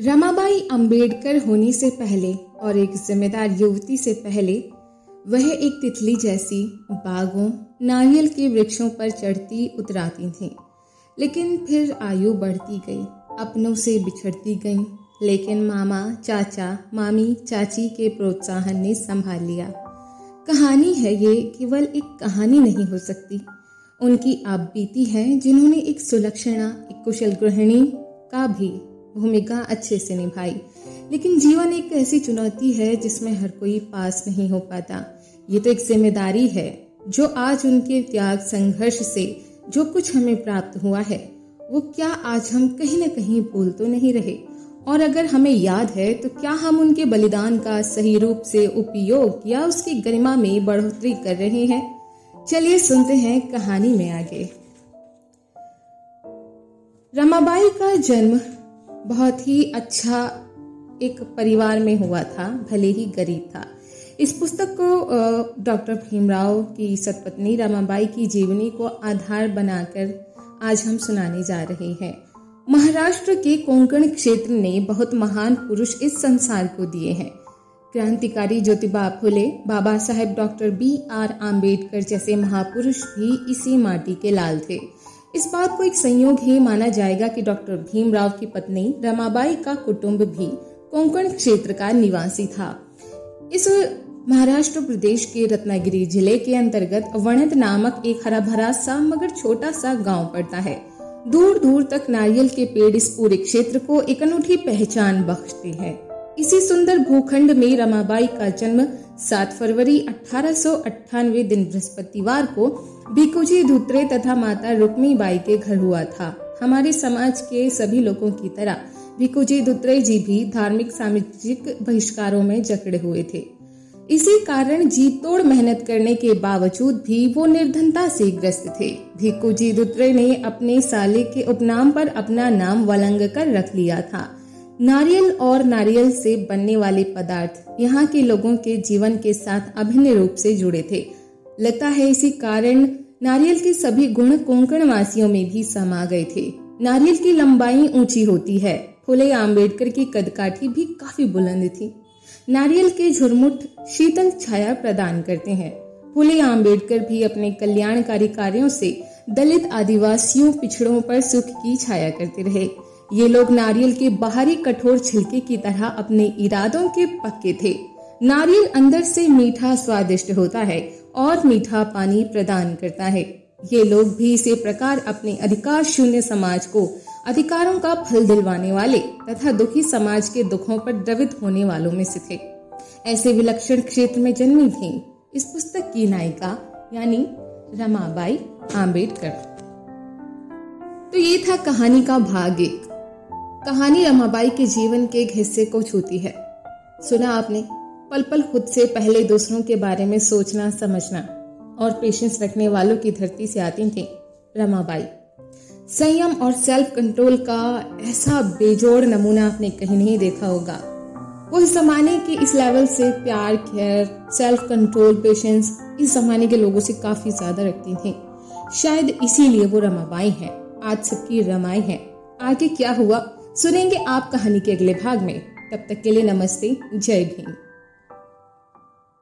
रमाबाई अंबेडकर होने से पहले और एक जिम्मेदार युवती से पहले, वह एक तितली जैसी बागों, नारियल के वृक्षों पर चढ़ती उतराती थी। लेकिन फिर आयु बढ़ती गई, अपनों से बिछड़ती गई। लेकिन मामा, चाचा, मामी, चाची के प्रोत्साहन ने संभाल लिया। कहानी है ये, केवल एक कहानी नहीं हो सकती। उनकी आप बीती है जिन्होंने एक सुलक्षणा, एक कुशल गृहिणी का भी भूमिका अच्छे से निभाई। लेकिन जीवन एक ऐसी चुनौती है जिसमें हर कोई पास नहीं हो पाता। ये तो एक ज़िम्मेदारी है, जो आज उनके त्याग संघर्ष से जो कुछ हमें प्राप्त हुआ है, वो क्या आज हम कहीं ना कहीं भूल तो नहीं रहे? और अगर हमें याद है तो क्या हम उनके बलिदान का सही रूप से उपयोग या उसकी गरिमा में बढ़ोतरी कर रहे हैं? चलिए सुनते हैं कहानी में आगे। रमाबाई का जन्म बहुत ही अच्छा एक परिवार में हुआ था, भले ही गरीब था। इस पुस्तक को डॉक्टर भीमराव की सतपत्नी रमाबाई की जीवनी को आधार बनाकर आज हम सुनाने जा रहे हैं। महाराष्ट्र के कोंकण क्षेत्र ने बहुत महान पुरुष इस संसार को दिए हैं। क्रांतिकारी Jyotiba Phule, Baba Saheb doctor B R Ambedkar जैसे महापुरुष भी इसी माटी के लाल थे। इस बात को एक संयोग ही माना जाएगा कि डॉक्टर भीमराव की पत्नी रमाबाई का कुटुंब भी कोंकण क्षेत्र का निवासी था। इस महाराष्ट्र प्रदेश के रत्नागिरी ज़िले के अंतर्गत वणद नामक एक हरा भरा सा मगर छोटा सा गाँव पड़ता है। दूर दूर तक नारियल के पेड़ इस पूरे क्षेत्र को एक अनूठी पहचान बख्शते हैं। इसी सुंदर भूखंड में रमाबाई का जन्म 7 फरवरी अठारह सौ अट्ठानवे दिन बृहस्पतिवार को भिकुजी धुत्रे तथा माता रुक्मी बाई के घर हुआ था। हमारे समाज के सभी लोगों की तरह भिकुजी धुत्रे जी भी धार्मिक सामाजिक बहिष्कारों में जकड़े हुए थे। इसी कारण जी तोड़ मेहनत करने के बावजूद भी वो निर्धनता से ग्रस्त थे। भिक्कू जी दुत्रे ने अपने साले के उपनाम पर अपना नाम वलंग कर रख लिया था। नारियल और नारियल से बनने वाले पदार्थ यहाँ के लोगों के जीवन के साथ अभिन्न रूप से जुड़े थे। लगता है इसी कारण नारियल के सभी गुण कोंकण वासियों में भी समा गए थे। नारियल की लंबाई ऊँची होती है। फुले आम्बेडकर की कदकाठी भी काफ़ी बुलंद थी। नारियल के झुरमुट शीतल छाया प्रदान करते हैं। फुले आम्बेडकर भी अपने कल्याणकारी कार्यों से दलित आदिवासियों पिछड़ों पर सुख की छाया करते रहे। ये लोग नारियल के बाहरी कठोर छिलके की तरह अपने इरादों के पक्के थे। नारियल अंदर से मीठा स्वादिष्ट होता है और मीठा पानी प्रदान करता है। ये लोग भी इसी प्रकार अपने अधिकार शून्य समाज को अधिकारों का फल दिलवाने वाले तथा दुखी समाज के दुखों पर द्रवित होने वालों में से थे। ऐसे विलक्षण क्षेत्र में जन्मी थी इस पुस्तक की नायिका, यानी रमाबाई आम्बेडकर तो ये था कहानी का भाग एक। कहानी रमाबाई के जीवन के एक हिस्से को छूती है। सुना आपने? पल पल खुद से पहले दूसरों के बारे में सोचना, समझना और पेशेंस रखने वालों की धरती से आती थी रमाबाई। संयम और सेल्फ कंट्रोल का ऐसा बेजोड़ नमूना आपने कहीं नहीं देखा होगा। वो इस जमाने के इस लेवल से प्यार केयर सेल्फ कंट्रोल पेशेंस इस जमाने के लोगों से काफ़ी ज़्यादा रखती थी। शायद इसीलिए वो रमाबाई हैं। आज सबकी रमाई है। आगे क्या हुआ? सुनेंगे आप कहानी के अगले भाग में। तब तक के लिए नमस्ते जय भीम।